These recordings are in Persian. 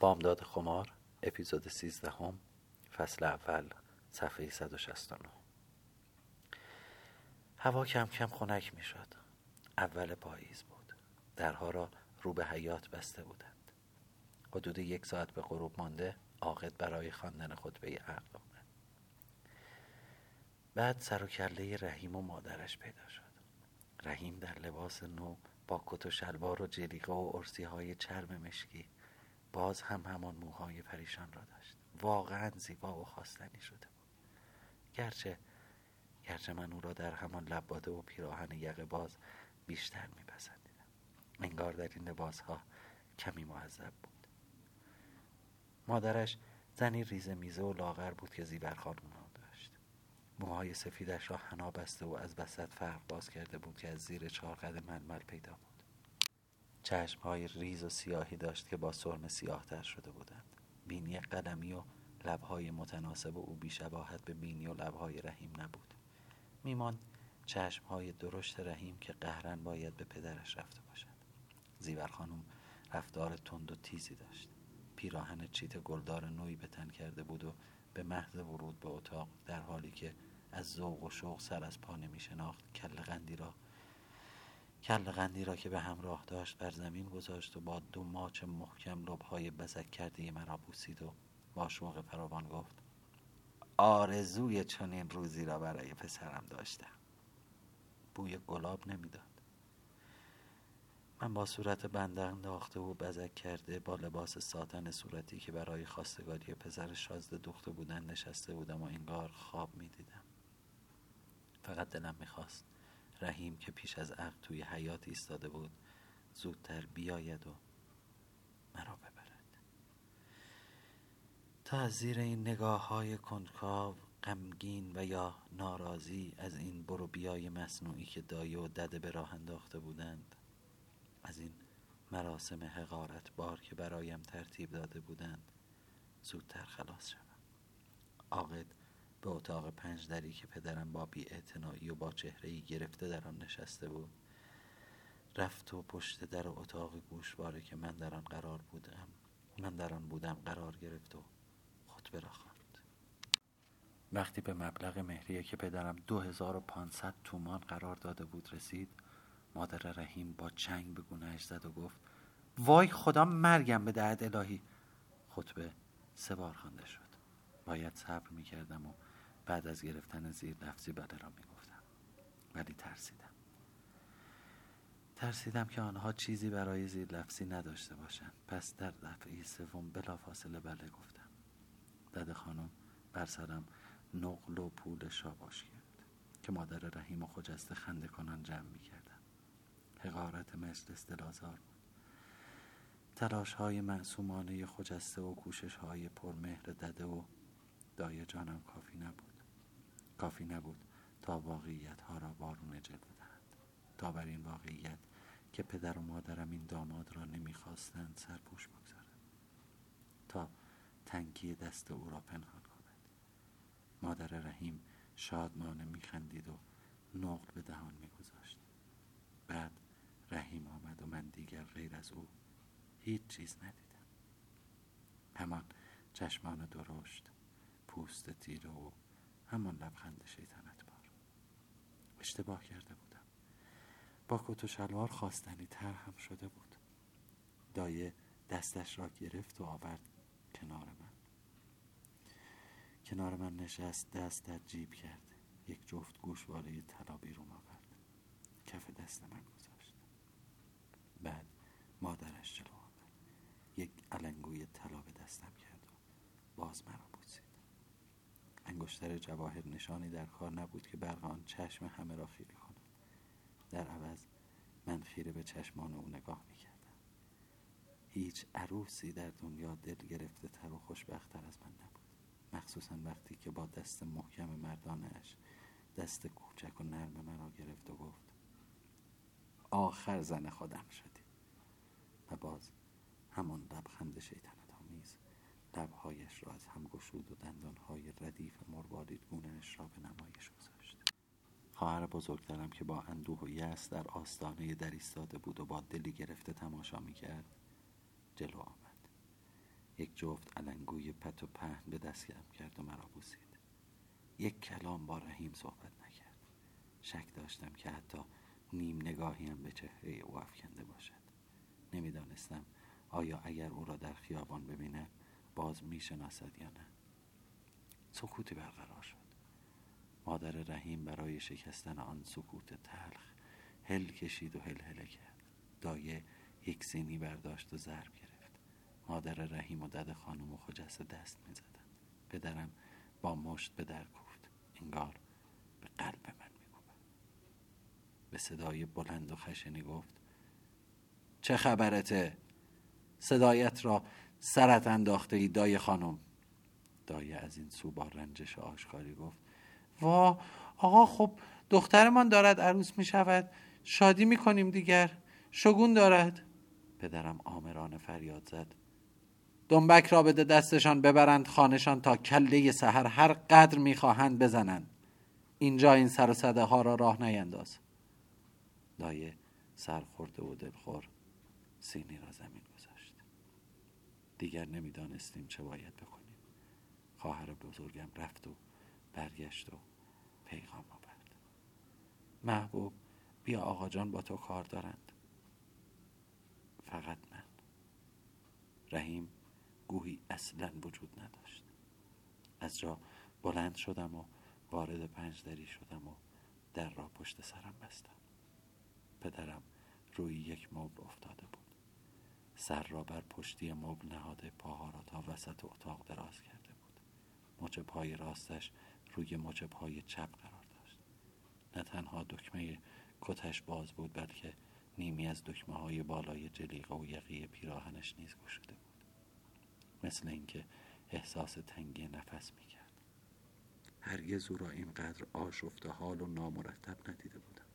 بامداد خمار اپیزود 13 هم فصل اول صفحه 169 هوا کم کم خنک می شد اول پاییز بود. درها را رو به حیات بسته بودند. حدود یک ساعت به غروب مانده عاقد برای خواندن خطبه عقد آمد. بعد سر و کله رحیم و مادرش پیدا شد. رحیم در لباس نو با کت و شلوار و جلیقه و ارسی های چرم مشکی باز هم همان موهای پریشان را داشت. واقعا زیبا و خواستنی شده بود. گرچه گرچه من او را در همان لباده و پیراهن یقه باز بیشتر میپسندیدم. انگار در این لباس ها کمی معذب بود. مادرش زنی ریزه میزه و لاغر بود که زیبر خانم داشت. موهای سفیدش را حنا بسته و از وسط فرق باز کرده بود که از زیر چارقد ململ پیدا بود. چشم های ریز و سیاهی داشت که با سرم سیاه تر شده بودند. بینی قلمی و لبهای متناسب او بیشباهت به بینی و لبهای رحیم نبود. میمان چشم های درشت رحیم که قهرن باید به پدرش رفته باشد. زیور خانم رفتار تند و تیزی داشت. پیراهن چیت گلدار نوی به تن کرده بود و به محض ورود به اتاق در حالی که از ذوق و شوق سر از پا نمی شناخت کل قندی را کل قندی را که به همراه داشت بر زمین گذاشت و با دو ماچ محکم لبهای بزک کرده مرا بوسید و با شوق فراوان گفت آرزوی چنین روزی را برای پسرم داشتم. بوی گلاب نمی‌داد. من با صورت بنده انداخته و بزک کرده با لباس ساتن صورتی که برای خواستگاری پسر شازده دوخته بودن نشسته بودم و انگار خواب می‌دیدم. فقط دلم می‌خواست رحیم که پیش از عقد توی حیات ایستاده بود زودتر بیاید و مرا ببرد. تا از زیر این نگاه های کندکاو غمگین و یا ناراضی از این برو بیای مصنوعی که دایه و دده به راه انداخته بودند از این مراسم حقارت بار که برایم ترتیب داده بودند زودتر خلاص شوم. عاقد به اتاق پنج دری که پدرم با بی و با چهره گرفته در آن نشسته بود رفت و پشت در اتاق گوشواره که من در آن قرار بودم من در آن بودم قرار گرفت و خطبه را خواند وقتی به مبلغ مهریه که پدرم دو هزار و پانصد تومان قرار داده بود رسید مادر رحیم با چنگ به گونهش زد و گفت وای خدا مرگم به دهد الهی. خطبه سه بار خوانده شد. باید صبر می‌کردم و بعد از گرفتن زیر لفظی بله را می‌گفتم. ولی ترسیدم. ترسیدم که آنها چیزی برای زیر لفظی نداشته باشند. پس در دفعه سوم فاصله بله گفتم. دد خانم بر سرم نقل و پول شاباش کرد که مادر رحیم و خجسته خنده کنان جمع می کردم حقارت مجلس دلازار بود. تلاش های معصومانه خجسته و کوشش های پرمهر دده و دایه جانم کافی نبود. کافی نبود تا واقعیت ها را بارون جلوه دهند تا بر این واقعیت که پدر و مادرم این داماد را نمی‌خواستند سرپوش بگذارند تا تنکی دست او را پنهان کند. مادر رحیم شادمانه میخندید و نقل به دهان میگذاشت. بعد رحیم آمد و من دیگر غیر از او هیچ چیز ندیدم. همان چشمان درشت پوست تیره و همان لبخند شیطنت بار. اشتباه کرده بودم. با کت و شلوار خواستنی تر هم شده بود. دایه دستش را گرفت و آورد کنار من. کنار من نشست دست در جیب کرد. یک جفت گوشواره طلا بیرون آورد. کف دست من گذاشت. بعد مادرش جلو آمد یک علنگوی طلا به دستم کرد و باز مرا انگشتر جواهر نشانی در کار نبود که برق آن چشم همه را خیره کند. در عوض من خیره به چشمان او نگاه می کردم هیچ عروسی در دنیا دل گرفته تر و خوشبختتر از من نبود. مخصوصا وقتی که با دست محکم مردانش دست کوچک و نرم مرا گرفت و گفت آخر زن خودم شدی. و باز همان لبخند شیطان لبهایش را از هم گشود و دندانهای ردیف مروارید گونهش را به نمایش گذاشت. خواهر بزرگترم که با اندوه و یأس در آستانه در ایستاده بود و با دلی گرفته تماشا می‌کرد جلو آمد. یک جفت علنگوی پت و پهن به دستگرم کرد و مرا بوسید. یک کلام با رحیم صحبت نکرد. شک داشتم که حتی نیم نگاهیم به چهره او افکنده باشد. نمی‌دانستم آیا اگر او را در خیابان ببیند باز می‌شناسد یا نه. سکوتی برقرار شد. مادر رحیم برای شکستن آن سکوت تلخ هل کشید و هل هله کرد. دایه یک سینی برداشت و ضرب گرفت. مادر رحیم و دد خانم و خجسته دست می زدن. پدرم با مشت به در کوفت. انگار به قلب من می به صدای بلند و خشنی گفت چه خبرته؟ صدایت را سرت انداخته ای دای خانم. دایه از این سو با رنجش آشکاری گفت وا آقا خب دخترمان دارد عروس می شود شادی می کنیم دیگر. شگون دارد. پدرم آمران فریاد زد. دنبک را بده دستشان ببرند خانشان تا کله سحر هر قدر می‌خواهند بزنند. اینجا این سر و صده ها را راه نینداز. دایه سر خورده و دلخور سینی را زمین دیگر نمی‌دانستیم چه باید بکنیم. خواهر بزرگم رفت و برگشت و پیغام آورد. محبوب بیا آقا جان با تو کار دارند. فقط من. رحیم گویی اصلا وجود نداشت. از جا بلند شدم و وارد پنجدری شدم و در را پشت سرم بستم. پدرم روی یک مبل افتاده بود. سر را بر پشتی مبل نهاده پاها را تا وسط اتاق دراز کرده بود. مچ پای راستش روی مچ پای چپ قرار داشت. نه تنها دکمه کتش باز بود بلکه نیمی از دکمه های بالای جلیقه و یقی پیراهنش نیز گشوده بود. مثل اینکه احساس تنگی نفس می‌کرد. هرگز او را اینقدر آشفته حال و نامرتب ندیده بودم.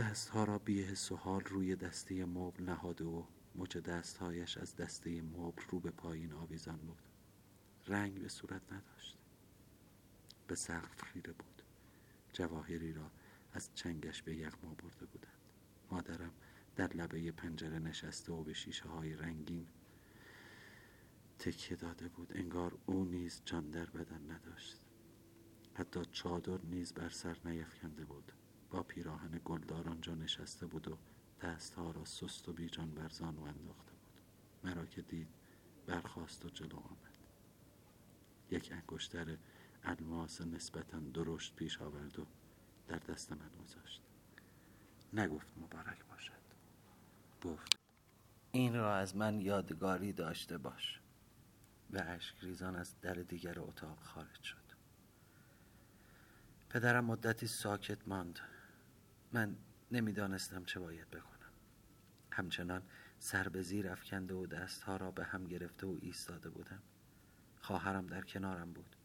دستها را بی حس و حال روی دسته مبل نهاده و مچ دستهایش از دسته مبل رو به پایین آویزان بود. رنگ به صورت نداشت. به سقف خیره بود. جواهری را از چنگش به یغما برده بودند. مادرم در لبه پنجره نشسته و به شیشه های رنگین تکیه داده بود. انگار او نیز جان در بدن نداشت. حتی چادر نیز بر سر نیفکنده بود. با پیراهن گلدار آنجا نشسته بود و دستها را سست و بیجان بر زانو انداخته بود. مرا که دید برخواست و جلو آمد. یک انگشتر الماس نسبتا درشت پیش آورد و در دست من گذاشت. نگفت مبارک باشد. گفت این را از من یادگاری داشته باش. و اشک ریزان از در دیگر اتاق خارج شد. پدرم مدتی ساکت ماند. من نمی‌دانستم چه باید بکنم همچنان سر به زیر افکنده و دستها را به هم گرفته و ایستاده بودم. خواهرم در کنارم بود.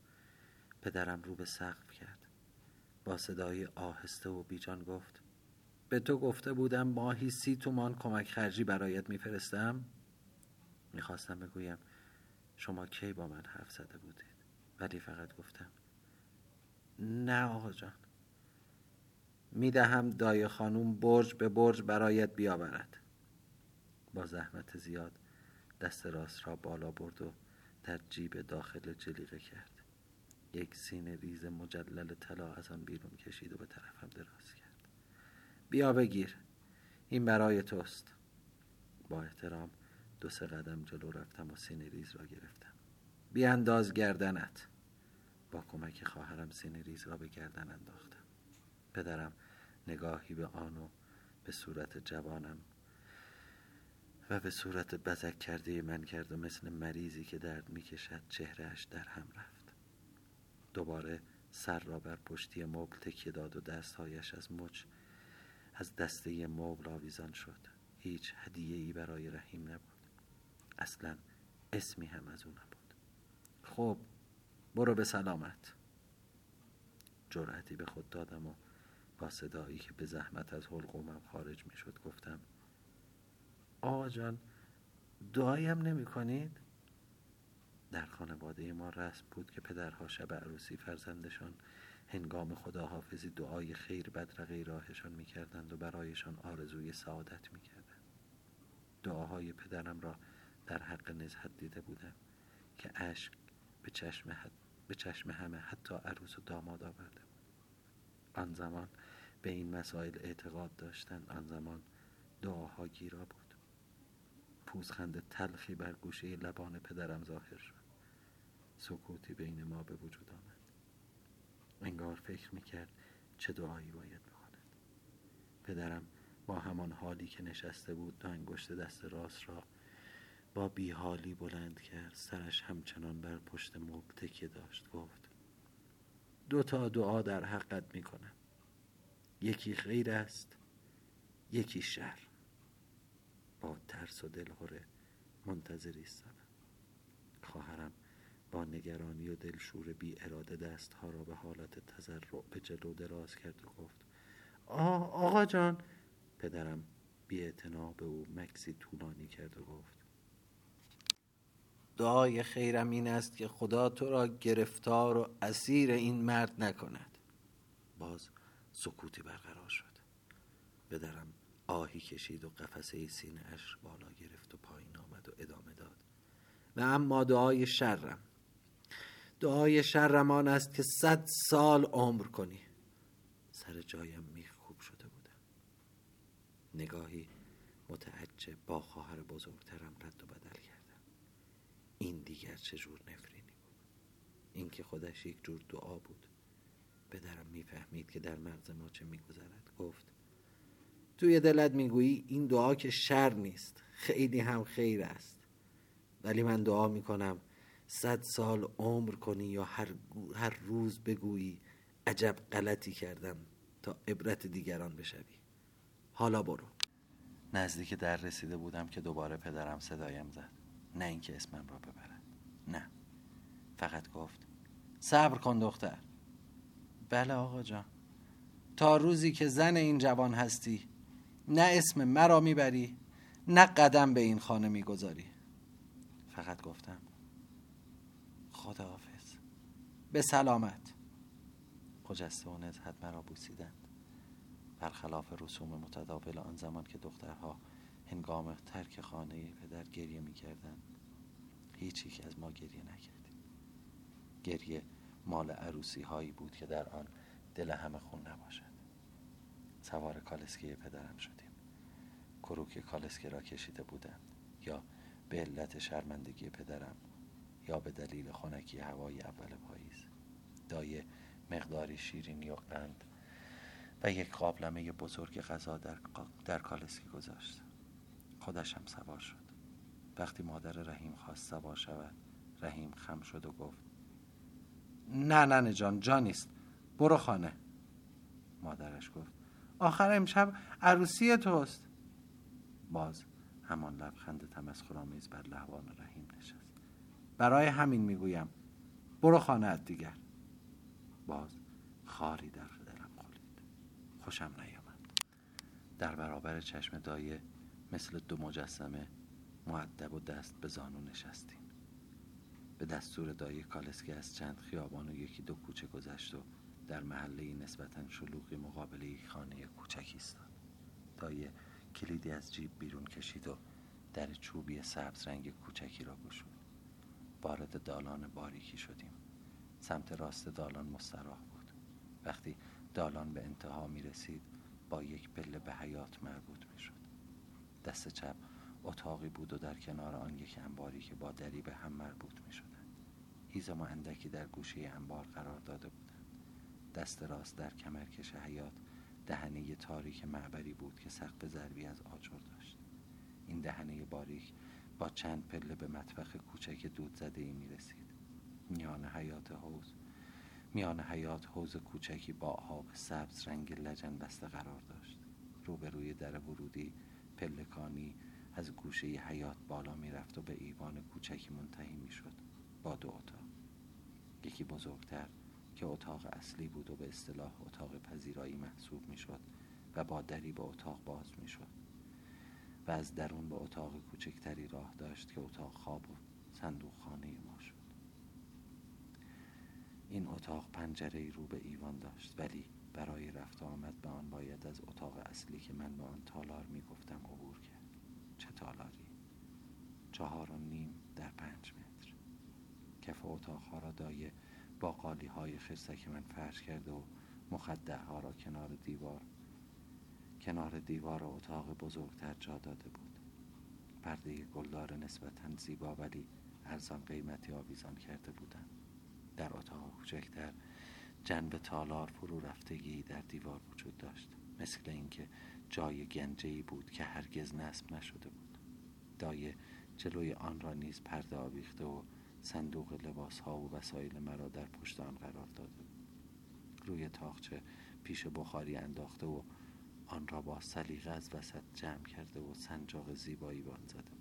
پدرم رو به سقف کرد. با صدای آهسته و بیجان گفت به تو گفته بودم ماهی سی تومان کمک خرجی برایت میفرستم؟ می‌خواستم بگویم شما کی با من حرف زده بودید؟ ولی فقط گفتم نه آقا جان. می‌دهم دای خانوم برج به برج برایت بیاورد. با زحمت زیاد دست راست را بالا برد و در جیب داخل جلیقه کرد. یک سینه ریز مجلل طلا از آن بیرون کشید و به طرفم دراز کرد. بیا بگیر این برای توست. با احترام دو سه قدم جلو رفتم و سینه ریز را گرفتم. بیانداز گردنت. با کمک خواهرم سینه ریز را به گردن انداختم. پدرم نگاهی به آن و به صورت جوانم و به صورت بزک کرده من کرد و مثل مریضی که درد می‌کشد چهرهش در هم رفت. دوباره سر را بر پشتی مبل تکیه داد و دستهایش از مچ از دسته مبل آویزان شد. هیچ هدیه ای برای رحیم نبود. اصلا اسمی هم از او نبود. خب برو به سلامت. جرأتی به خود دادم و با صدایی که به زحمت از حلقومم خارج می شد گفتم آقا جان دعایم نمی کنید؟ در خانواده ما رسم بود که پدرها شب عروسی فرزندشان هنگام خداحافظی دعای خیر بدرقه راهشان می‌کردند و برایشان آرزوی سعادت می‌کردند دعاهای پدرم را در حق نزهت دیده بودم که اشک به چشم, به چشم همه حتی عروس و داماد آورده بود آن زمان به این مسائل اعتقاد داشتند آن زمان دعاها گیرا بود. پوزخند تلخی بر گوشه لبان پدرم ظاهر شد. سکوتی بین ما به وجود آمد. انگار فکر می‌کرد چه دعایی باید بکند پدرم با همان حالی که نشسته بود دو انگشت دست راست را با بیحالی بلند کرد سرش همچنان بر پشت مبل تکیه داشت گفت دو تا دعا در حقت می‌کنم. یکی خیر است یکی شر. با ترس و دلهوره منتظر ایستادم خواهرم با نگرانی و دلشور بی اراده دستها را به حالت تذرع به جلو دراز کرد و گفت آه آقا جان. پدرم بی به او مکسی طولانی کرد و گفت دعای خیرم این است که خدا تو را گرفتار و اسیر این مرد نکند. باز سکوتی برقرار شد. پدرم آهی کشید و قفسه سینه اش بالا گرفت و پایین آمد و ادامه داد. و اما دعای شرم. دعای شرم آن است که صد سال عمر کنی. سر جایم میخکوب شده بودم نگاهی متعجب با خواهر بزرگترم رد و بدل کردم. این دیگر چجور نفرینی بود؟ این که خودش یک جور دعا بود. پدرم می‌فهمید که در مغز ما چه میگذرد. گفت توی دلت می‌گویی این دعا که شر نیست خیلی هم خیر است. ولی من دعا می‌کنم صد سال عمر کنی یا هر, هر روز بگویی عجب غلطی کردم تا عبرت دیگران بشوی. حالا برو. نزدیک در رسیده بودم که دوباره پدرم صدایم زد. نه اینکه اسمم را ببرد. نه. فقط گفت صبر کن دختر. بله آقا جان. تا روزی که زن این جوان هستی نه اسم مرا می‌بری نه قدم به این خانه می‌گذاری. فقط گفتم خداحافظ. به سلامت. خجسته و نزهت مرا بوسیدند. برخلاف رسوم متداول آن زمان که دخترها هنگام ترک خانه پدر گریه می‌کردند. هیچ یک از ما گریه نکردیم گریه مال عروسی هایی بود که در آن دل همه خون نباشد. سوار کالسکی پدرم شدیم. کروک کالسکی را کشیده بودند یا به علت شرمندگی پدرم یا به دلیل خنکی هوای اول پاییز. دایه مقداری شیرینی و قند و یک قابلمه بزرگ غذا در, در کالسکی گذاشت. خودش هم سوار شد. وقتی مادر رحیم خواست سوار شود رحیم خم شد و گفت نه نه جان جانیست برو خانه. مادرش گفت آخر امشب عروسی توست. باز همان لبخند تمسخرآمیز بر لحوان رحیم نشست. برای همین می‌گویم برو خانه دیگر. باز خاری در دلم خلید خوشم نیامد. در برابر چشم دایه مثل دو مجسمه معدب و دست به زانو نشستیم. به دستور دایه کالسکی از چند خیابان و یکی دو کوچه گذشت و در محله نسبتا شلوغی مقابله خانه کوچکی ایستاد. دایه کلیدی از جیب بیرون کشید و در چوبی سبز رنگ کوچکی را گشود. وارد دالان باریکی شدیم. سمت راست دالان مستراح بود. وقتی دالان به انتها می رسید با یک پله به حیات مربوط می شد دست چپ اتاقی بود و در کنار آن یک انباری که با دری به هم مربوط می شدن هیزم و اندکی در گوشه انبار قرار داده بودند. دست راست در کمرکش حیات دهنه تاریک معبری بود که سقف ضربی از آجر داشت. این دهنه باریک با چند پله به مطبخ کوچک دود زده ای می رسید میان حیات حوز میان حیات حوز کوچکی با آب سبز رنگ لجن بسته قرار داشت. روبروی در ورودی پلکانی از گوشه حیات بالا می رفت و به ایوان کوچکی منتهی می شد با دو اتاق. یکی بزرگتر که اتاق اصلی بود و به اصطلاح اتاق پذیرایی محسوب می شد و با دری به اتاق باز می شد و از درون به اتاق کوچکتری راه داشت که اتاق خواب و صندوق خانه ما شد. این اتاق پنجره رو به ایوان داشت ولی برای رفت آمد به آن باید از اتاق اصلی که من به آن تالار می گفتم عبور کرد. تالاری چهار و نیم در پنج متر. کف اتاقها را دایه با قالی های خرسک من فرش کرده و مخدع ها را کنار دیوار کنار دیوار اتاق بزرگتر جا داده بود. پرده گلدار نسبتا زیبا ولی ارزان قیمتی آویزان کرده بودند. در اتاق کوچکتر جنب تالار فرو رفتگی در دیوار وجود داشت. مثل اینکه جای گنجهی بود که هرگز نصب نشده بود. دایه جلوی آن را نیز پرده آویخته و صندوق لباس ها و وسایل مرا در پشت آن قرار داده. روی تاخچه پیش بخاری انداخته و آن را با سلیقه از وسط جمع کرده و سنجاق زیبایی به آن زده.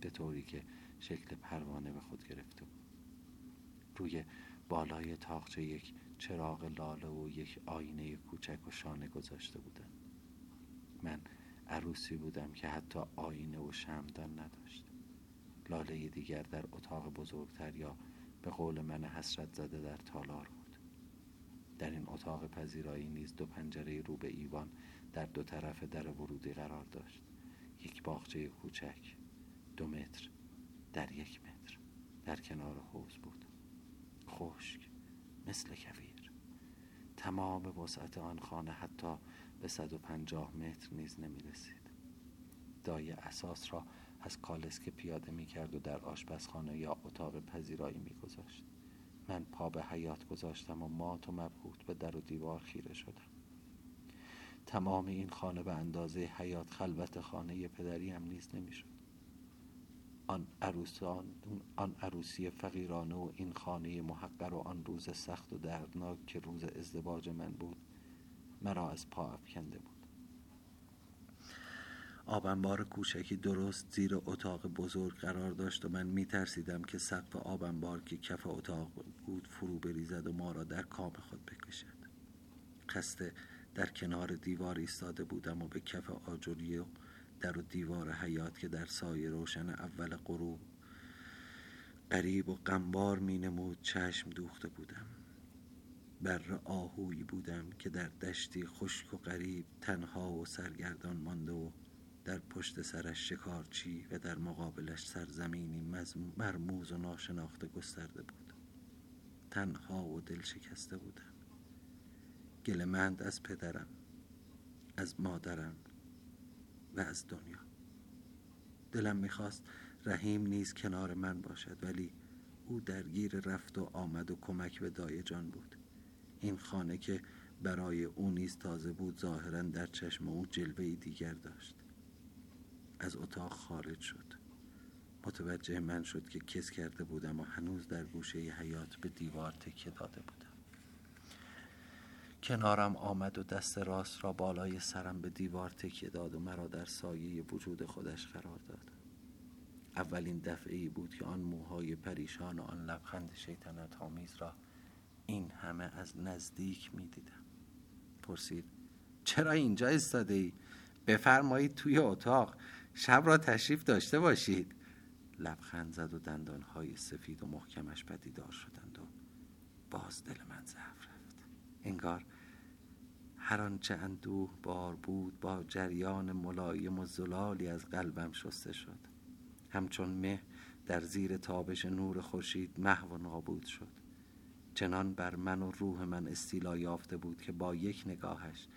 به طوری که شکل پروانه به خود گرفته. بود روی بالای تاخچه یک چراغ لاله و یک آینه کوچک و شانه گذاشته بودم من عروسی بودم که حتی آینه و شمدان نداشت لاله دیگر در اتاق بزرگتر یا به قول من حسرت زده در تالار بود. در این اتاق پذیرایی نیز دو پنجره رو به ایوان در دو طرف در ورودی قرار داشت. یک باغچه کوچک دو متر در یک متر در کنار حوز بود. خشک مثل کویر. تمام وسعت آن خانه حتی به 150 متر نیز نمی رسید دایه اساس را از کالسکه پیاده می کرد و در آشپزخانه یا اتاق پذیرایی می گذاشت من پا به حیات گذاشتم و مات و مبهوت به در و دیوار خیره شدم. تمام این خانه به اندازه حیات خلوت خانه پدری هم نیز نمی‌شد. آن عروسان آن عروسی فقیرانه و این خانه محقر و آن روز سخت و دردناک که روز ازدواج من بود مرا از پا افکنده بود. آبنبار کوچکی درست زیر اتاق بزرگ قرار داشت و من می ترسیدم که سقف آبنبار که کف اتاق بود فرو بریزد و ما را در کام خود بکشد. خسته در کنار دیوار ایستاده بودم و به کف آجوری و در و دیوار حیات که در سایه روشن اول غروب قریب و غمبار می نمود چشم دوخته بودم. بر آهویی بودم که در دشتی خشک و غریب تنها و سرگردان مانده و در پشت سرش شکارچی و در مقابلش سرزمینی مرموز و ناشناخته گسترده بود. تنها و دل شکسته بودم. گلمند از پدرم از مادرم و از دنیا. دلم می‌خواست رحیم نیز کنار من باشد ولی او درگیر رفت و آمد و کمک به دایه جان بود. این خانه که برای او نیز تازه بود ظاهرا در چشم او جلوه دیگر داشت. از اتاق خارج شد. متوجه من شد که کس کرده بودم و هنوز در گوشه حیات به دیوار تکیه داده بودم. کنارم آمد و دست راست را بالای سرم به دیوار تکیه داد و مرا در سایه وجود خودش قرار داد. اولین دفعه ای بود که آن موهای پریشان و آن لبخند شیطنت آمیز را این همه از نزدیک می دیدم پرسید چرا اینجا استاده ای؟ بفرمایید توی اتاق. شب را تشریف داشته باشید. لبخند زد و دندانهای سفید و محکمش پدیدار شدند و باز دل من ضعف رفت. انگار هر آنچه اندوه بار بود با جریان ملایم و زلالی از قلبم شسته شد. همچون مه در زیر تابش نور خورشید محو و نابود شد. چنان بر من و روح من استیلا یافته بود که با یک نگاهش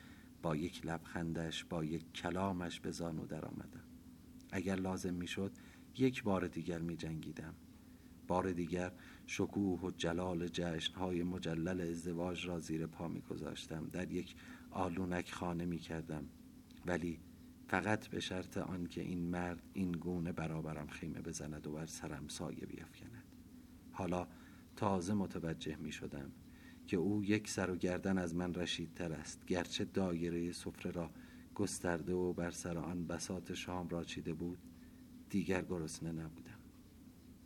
با یک لبخندش با یک کلامش به زانو در آمدم اگر لازم می‌شد یک بار دیگر می جنگیدم بار دیگر شکوه و جلال جشنهای مجلل ازدواج را زیر پا می گذاشتم در یک آلونک خانه می کردم ولی فقط به شرط آنکه این مرد این گونه برابرم خیمه بزند و بر سرم سایه بیافکند حالا تازه متوجه می شدم که او یک سر و گردن از من رشیدتر است گرچه دایره سفره را گسترده و بر سر آن بسات شام را چیده بود دیگر گرسنه نبودم.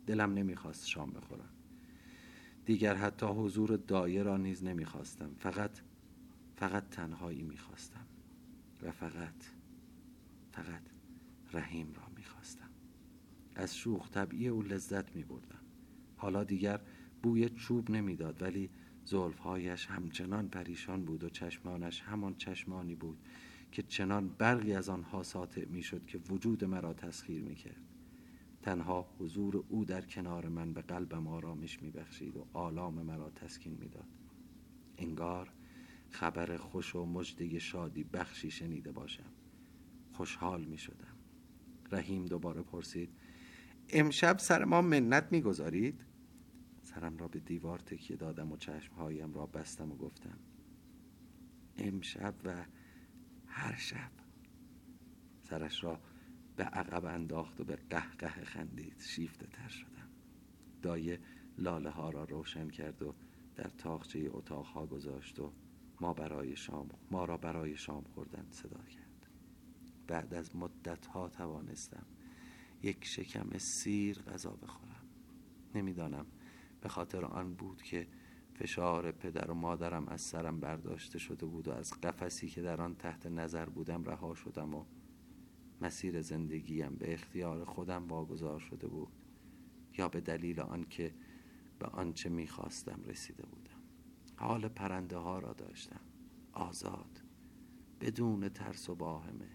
دلم نمی‌خواست شام بخورم. دیگر حتی حضور دایه را نیز نمی‌خواستم فقط فقط تنهایی می‌خواستم و فقط فقط رحیم را می‌خواستم. از شوخ طبعی او لذت میبردم. حالا دیگر بوی چوب نمی‌داد ولی زلفهایش همچنان پریشان بود و چشمانش همان چشمانی بود که چنان برقی از آنها ساطع می‌شد که وجود مرا تسخیر می‌کرد. تنها حضور او در کنار من به قلبم آرامش میبخشید و آلام مرا تسکین می‌داد. انگار خبر خوش و مجده شادی بخشی شنیده باشم. خوشحال می شدم رحیم دوباره پرسید امشب سر ما منت می‌گذارید؟ سرم را به دیوار تکیه دادم و چشمهایم را بستم و گفتم امشب و هر شب. سرش را به عقب انداخت و به قهقه خندید. شیفته تر شدم. دایه لاله ها را روشن کرد و در تاخچه اتاق ها گذاشت و ما برای شام ما را برای شام خوردن صدا کرد. بعد از مدت ها توانستم یک شکم سیر غذا بخورم. نمی‌دانم به خاطر آن بود که فشار پدر و مادرم از سرم برداشته شده بود و از قفسی که در آن تحت نظر بودم رها شدم و مسیر زندگیم به اختیار خودم واگذار شده بود یا به دلیل آنکه به آنچه می‌خواستم رسیده بودم. حال پرنده ها را داشتم. آزاد بدون ترس و باهمه.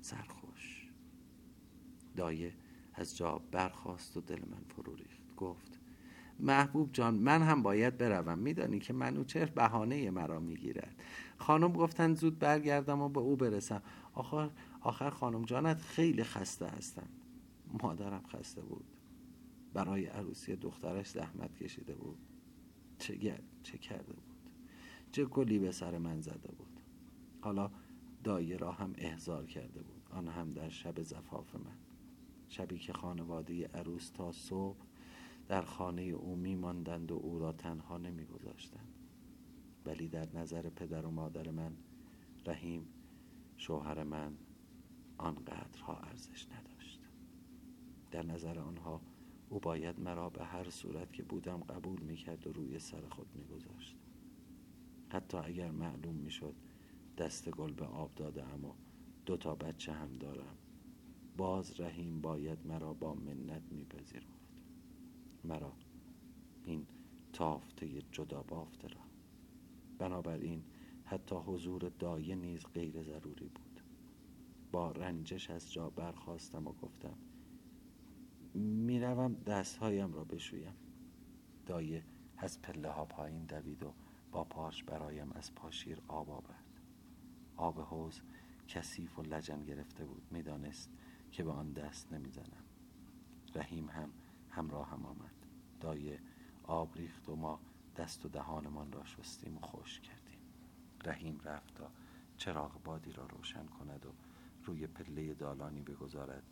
سرخوش. دایه از جا برخواست و دل من فرو ریخت. گفت محبوب جان من هم باید بروم. میدانی که منوچهر بهانه مرا می‌گیرد؟ خانم گفتند زود برگردم و به او برسم. آخر آخر خانم جانت خیلی خسته هستند مادرم خسته بود. برای عروسی دخترش زحمت کشیده بود. چه, چه کرده بود. چه گلی به سر من زده بود. حالا دایه را هم احضار کرده بود. آن هم در شب زفاف من. شبی که خانواده عروس تا صبح در خانه او میماندند و او را تنها نمیگذاشتند. ولی در نظر پدر و مادر من رحیم شوهر من آنقدرها ارزش نداشت. در نظر آنها او باید مرا به هر صورت که بودم قبول می‌کرد و روی سر خود میگذاشت. حتی اگر معلوم می‌شد دست گل به آب داده و دو تا بچه هم دارم باز رحیم باید مرا با منت میپذیرفت. مرا. این تافته جدا بافته را. بنابراین حتی حضور دایه نیز غیر ضروری بود. با رنجش از جا برخواستم و گفتم می‌روم دستهایم را بشویم. دایه از پله ها پایین دوید و با پاش برایم از پاشیر آب آورد. آب حوز کثیف و لجن گرفته بود. می‌دانست که به آن دست نمی‌زنم. رحیم هم همراه هم آمد. دایه آب ریخت و ما دست و دهانمان را شستیم و خوش کردیم. رحیم رفت تا چراغ بادی را روشن کند و روی پله دالانی بگذارد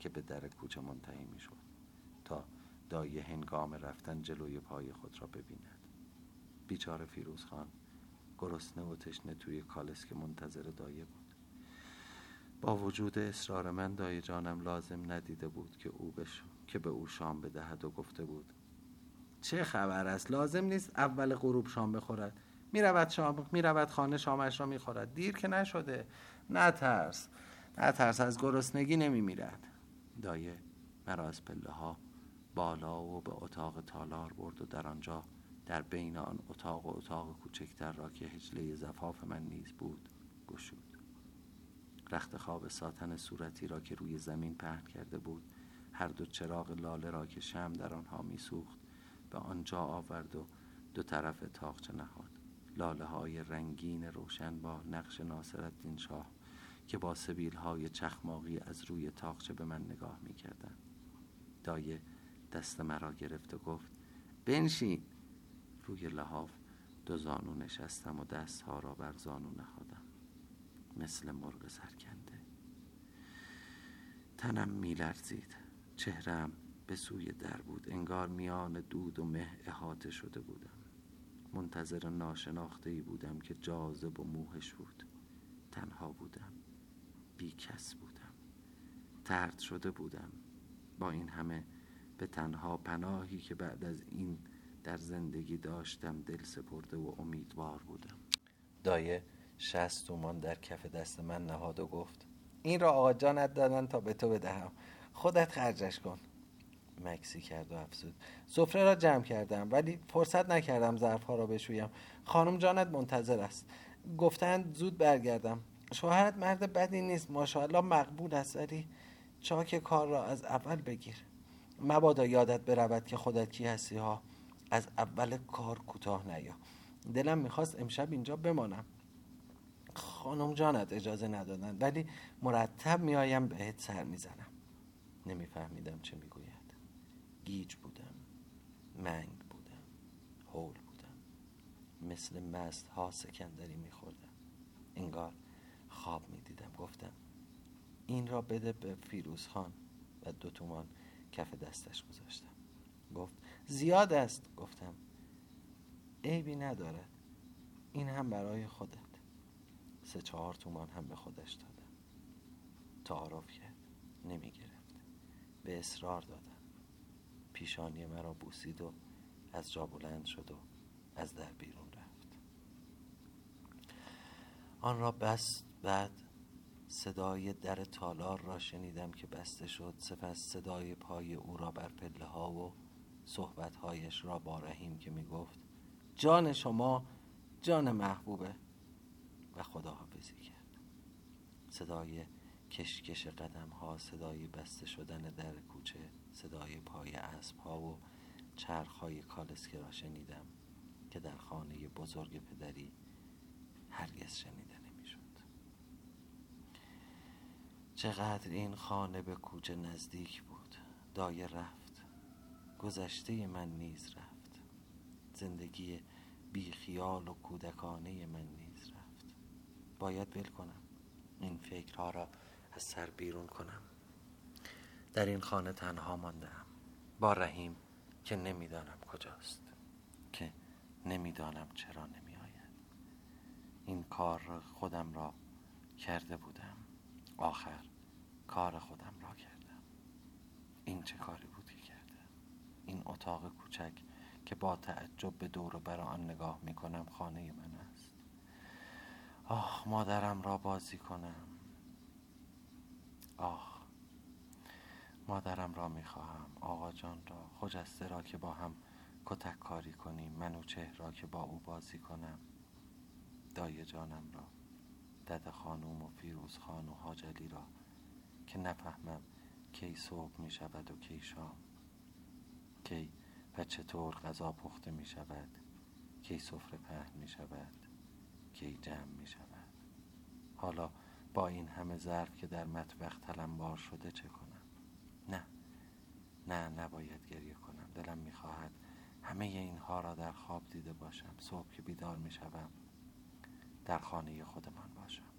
که به در کوچه منتهی می شد تا دایه هنگام رفتن جلوی پای خود را ببیند. بیچاره فیروز خان گرسنه و تشنه توی کالس که منتظر دایه بود. با وجود اصرار من دایه جانم لازم ندیده بود که او بشو که به او شام بدهد و گفته بود چه خبر است؟ لازم نیست اول غروب شام بخورد. می‌رود شام می‌رود خانه شامش را می‌خورد. دیر که نشده. نترس. نترس از گرسنگی نمیمیرد. دایه مرا از پله ها بالا و به اتاق تالار برد و در آنجا در بین آن اتاق و اتاق کوچکتر را که هجله زفاف من نیز بود گشود. رخت خواب ساتن صورتی را که روی زمین پهن کرده بود هر دو چراغ لاله را که شم در آنها میسوخت به آنجا آورد و دو طرف تاقچه نهاد. لاله های رنگین روشن با نقش ناصرالدین شاه که با سبیل های چخماقی از روی تاقچه به من نگاه می کردن. دایه دست مرا گرفت و گفت بنشین. روی لحاف دو زانو نشستم و دستها را بر زانو نهادم. مثل مرغ سرکنده. تنم میلرزید. چهرم به سوی در بود. انگار میان دود و مه احاطه شده بودم. منتظر ناشناخته ای بودم که جاذب و موهش بود. تنها بودم. بی کس بودم. ترد شده بودم. با این همه به تنها پناهی که بعد از این در زندگی داشتم دل سپرده و امیدوار بودم. دایه شست تومان در کف دست من نهاد و گفت این را آقا جانت دادن تا به تو بدهم. خودت خرجش کن. مکسی کرد و افزود. سفره را جمع کردم ولی فرصت نکردم ظرفها را بشویم. خانم جانت منتظر است. گفتند زود برگردم. شوهرت مرد بدی نیست. ماشاءالله مقبول است ولی چاک کار را از اول بگیر. مبادا یادت برود که خودت کی هستی ها. از اول کار کوتاه نیا. دلم می‌خواست امشب اینجا بمانم. خانم جانت اجازه ندادن ولی مرتب میایم بهت سر می‌زنم. نمیفهمیدم چه می‌گوید. گیج بودم منگ بودم هول بودم. مثل مست ها سکندری میخوردم. انگار خواب می‌دیدم. گفتم این را بده به فیروز خان. و دو تومان کف دستش گذاشتم. گفت زیاد است. گفتم عیبی نداره. این هم برای خودت. سه چهار تومان هم به خودش دادم. تعارف کرد. نمی گرفت به اصرار دادم. پیشانی مرا بوسید و از جا بلند شد و از در بیرون رفت. آن را بس بعد صدای در تالار را شنیدم که بسته شد. سپس صدای پای او را بر پله ها و صحبتهایش را با رحیم که می گفت جان شما جان محبوبه و خداحافظی کرد. صدای کشکش قدم ها صدای بسته شدن در کوچه صدای پای اسب ها و چرخ های کالسکه را شنیدم که در خانه بزرگ پدری هرگز شنیده نمی‌شد. چقدر این خانه به کوچه نزدیک بود. دایه رفت. گذشته من نیز رفت. زندگی بی خیال و کودکانه من نیز رفت. باید ول کنم. این فکرها را از سر بیرون کنم. در این خانه تنها ماندم با رحیم که نمی‌دانم کجاست. که نمی‌دانم چرا نمی آید این کار خودم را کرده بودم. آخر کار خودم را کردم. این چه کاری بود که کردم؟ این اتاق کوچک که با تعجب به دور و بر آن نگاه می کنم خانه من است. آه مادرم را بازی کنم. آه. مادرم را می‌خواهم. آقا جان را. خجسته را که با هم کتک کاری کنیم. منوچه را که با او بازی کنم. دایه جانم را. دد خانوم و فیروز خان و حاجلی را که نفهمم کی صبح می شود و کی شام. کی و چطور غذا پخته می شود کی سفره پهن می شود کی جمع می شود حالا با این همه ظرف که در مطبخ تلمبار شده چه کنم؟ نه. نه نباید گریه کنم. دلم می‌خواهد همه اینها را در خواب دیده باشم. صبح که بیدار می‌شوم در خانه خودمان باشم.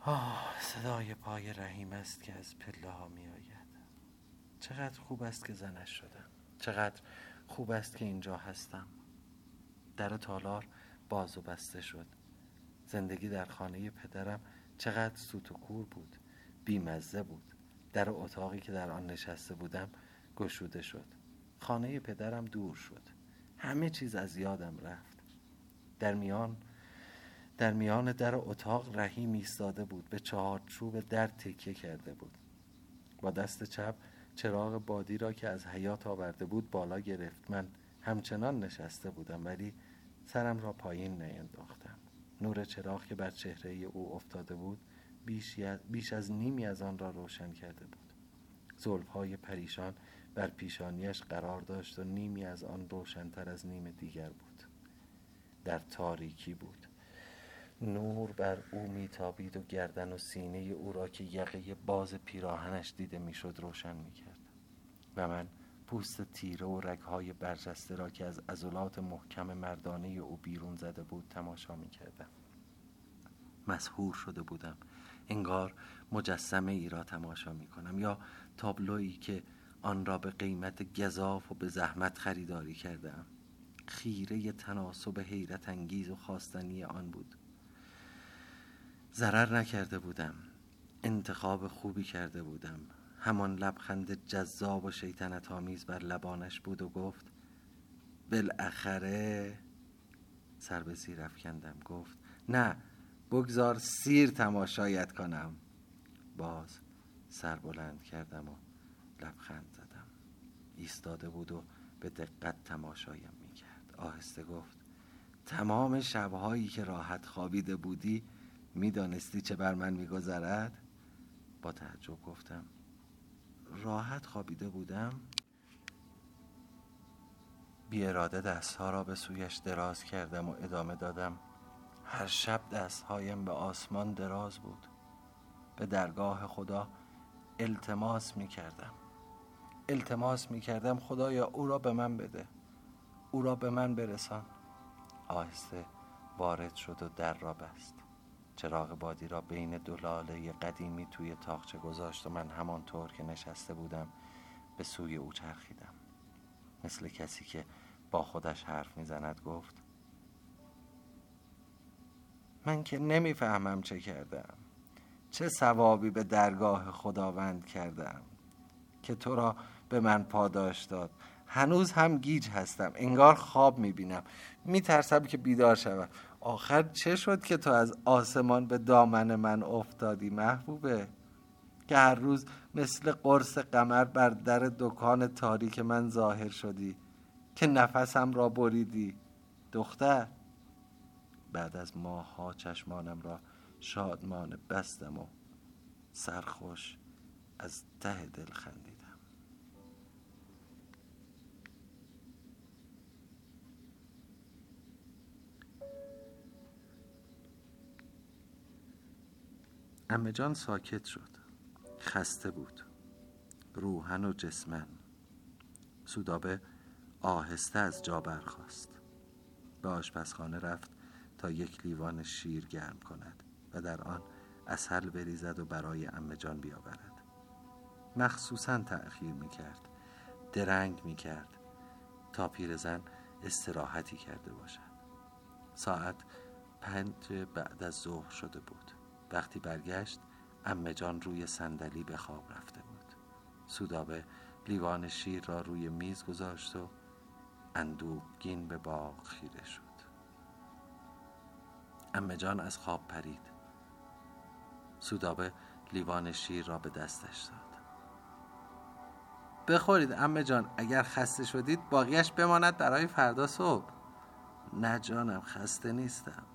آه صدای پای رحیم است که از پله ها می آید چقدر خوب است که زنش شدم. چقدر خوب است که اینجا هستم. در تالار باز و بسته شد. زندگی در خانه پدرم چقدر سوت و کور بود بیمزه بود. در اتاقی که در آن نشسته بودم گشوده شد. خانه پدرم دور شد. همه چیز از یادم رفت. در میان در میان در اتاق رحیم ایستاده بود به چوب در تکیه کرده بود. با دست چپ چراغ بادی را که از حیات آورده بود بالا گرفت. من همچنان نشسته بودم ولی سرم را پایین نینداختم. نور چراغ که بر چهره او افتاده بود بیش از نیمی از آن را روشن کرده بود. زلفهای پریشان بر پیشانیش قرار داشت و نیمی از آن روشنتر از نیم دیگر بود. در تاریکی بود. نور بر او میتابید و گردن و سینه او را که یقه باز پیراهنش دیده می‌شد روشن می‌کرد. و من پوست تیره و رگهای برجسته را که از عضلات محکم مردانه او بیرون زده بود تماشا می کردم مسهور شده بودم. انگار مجسمه ای را تماشا می کنم یا تابلویی که آن را به قیمت گذاف و به زحمت خریداری کردم خیره تناسب حیرت انگیز و خواستنی آن بود. ضرر نکرده بودم. انتخاب خوبی کرده بودم. همان لبخند جذاب و شیطنت آمیز بر لبانش بود و گفت بالاخره سر به زیر افکندم. گفت نه بگذار سیر تماشایت کنم. باز سر بلند کردم و لبخند زدم. ایستاده بود و به دقت تماشایم می‌کرد. آهسته گفت تمام شبهایی که راحت خوابیده بودی می‌دانستی چه بر من میگذرد؟ با تعجب گفتم راحت خوابیده بودم بی اراده دستها را به سویش دراز کردم و ادامه دادم. هر شب دستهایم به آسمان دراز بود. به درگاه خدا التماس می کردم التماس می کردم خدایا او را به من بده. او را به من برسان. آهسته وارد شد و در را بست. چراغ بادی را بین دو لاله قدیمی توی تاخچه گذاشت و من همانطور که نشسته بودم به سوی او چرخیدم. مثل کسی که با خودش حرف می‌زند گفت من که نمی‌فهمم چه کردم. چه ثوابی به درگاه خداوند کردم که تو را به من پاداش داد. هنوز هم گیج هستم. انگار خواب می‌بینم. میترسم که بیدار شوم. آخر چه شد که تو از آسمان به دامن من افتادی محبوبه؟ که هر روز مثل قرص قمر بر در دکان تاریک من ظاهر شدی که نفسم را بریدی. دختر بعد از ماها چشمانم را شادمان بستم و سرخوش از ته دل خندیدم. امه جان ساکت شد. خسته بود. روحن و جسمن. سودابه آهسته از جا برخاست. به آشپزخانه رفت تا یک لیوان شیر گرم کند و در آن اصل بریزد و برای امه جان بیاورد. مخصوصا تأخیر می کرد درنگ می کرد تا پیرزن استراحتی کرده باشد. ساعت پنج بعد از ظهر شده بود. وقتی برگشت امه جان روی صندلی به خواب رفته بود. سودابه لیوان شیر را روی میز گذاشت و اندوهگین به باغ خیره شد. امه جان از خواب پرید. سودابه لیوان شیر را به دستش داد. بخورید امه جان اگر خسته شدید باقیش بماند برای فردا صبح. نه جانم خسته نیستم.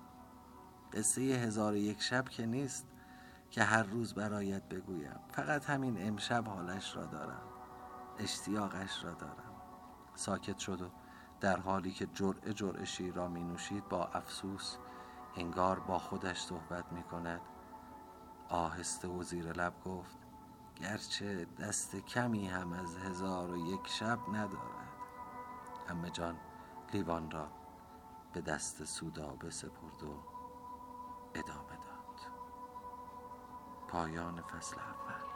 قصه هزار یک شب که نیست که هر روز برایت بگویم. فقط همین امشب حالش را دارم. اشتیاقش را دارم. ساکت شد و در حالی که جرعه جرعه شیر را می نوشید با افسوس انگار با خودش صحبت می کند. آهسته و زیر لب گفت گرچه دست کمی هم از هزار و یک شب ندارد. همه جان لیوان را به دست سودا بسپرد و ادامه داد. پایان فصل اول.